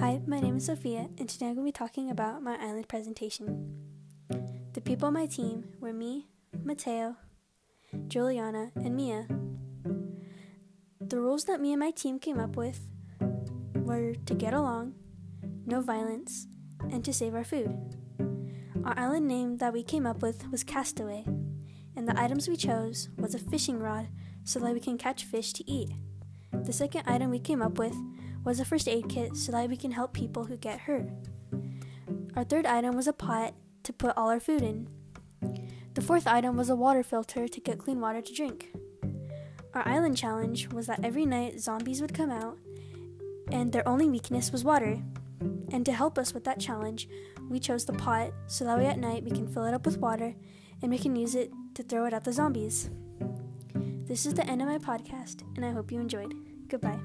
Hi, my name is Sophia, and today I'm going to be talking about my island presentation. The people on my team were me, Mateo, Juliana, and Mia. The rules that me and my team came up with were to get along, no violence, and to save our food. Our island name that we came up with was Castaway, and the items we chose was a fishing rod so that we can catch fish to eat. The second item we came up with was a first aid kit so that we can help people who get hurt. Our third item was a pot to put all our food in. The fourth item was a water filter to get clean water to drink. Our island challenge was that every night zombies would come out and their only weakness was water. And to help us with that challenge, we chose the pot so that way at night we can fill it up with water and we can use it to throw it at the zombies. This is the end of my podcast, and I hope you enjoyed. Goodbye.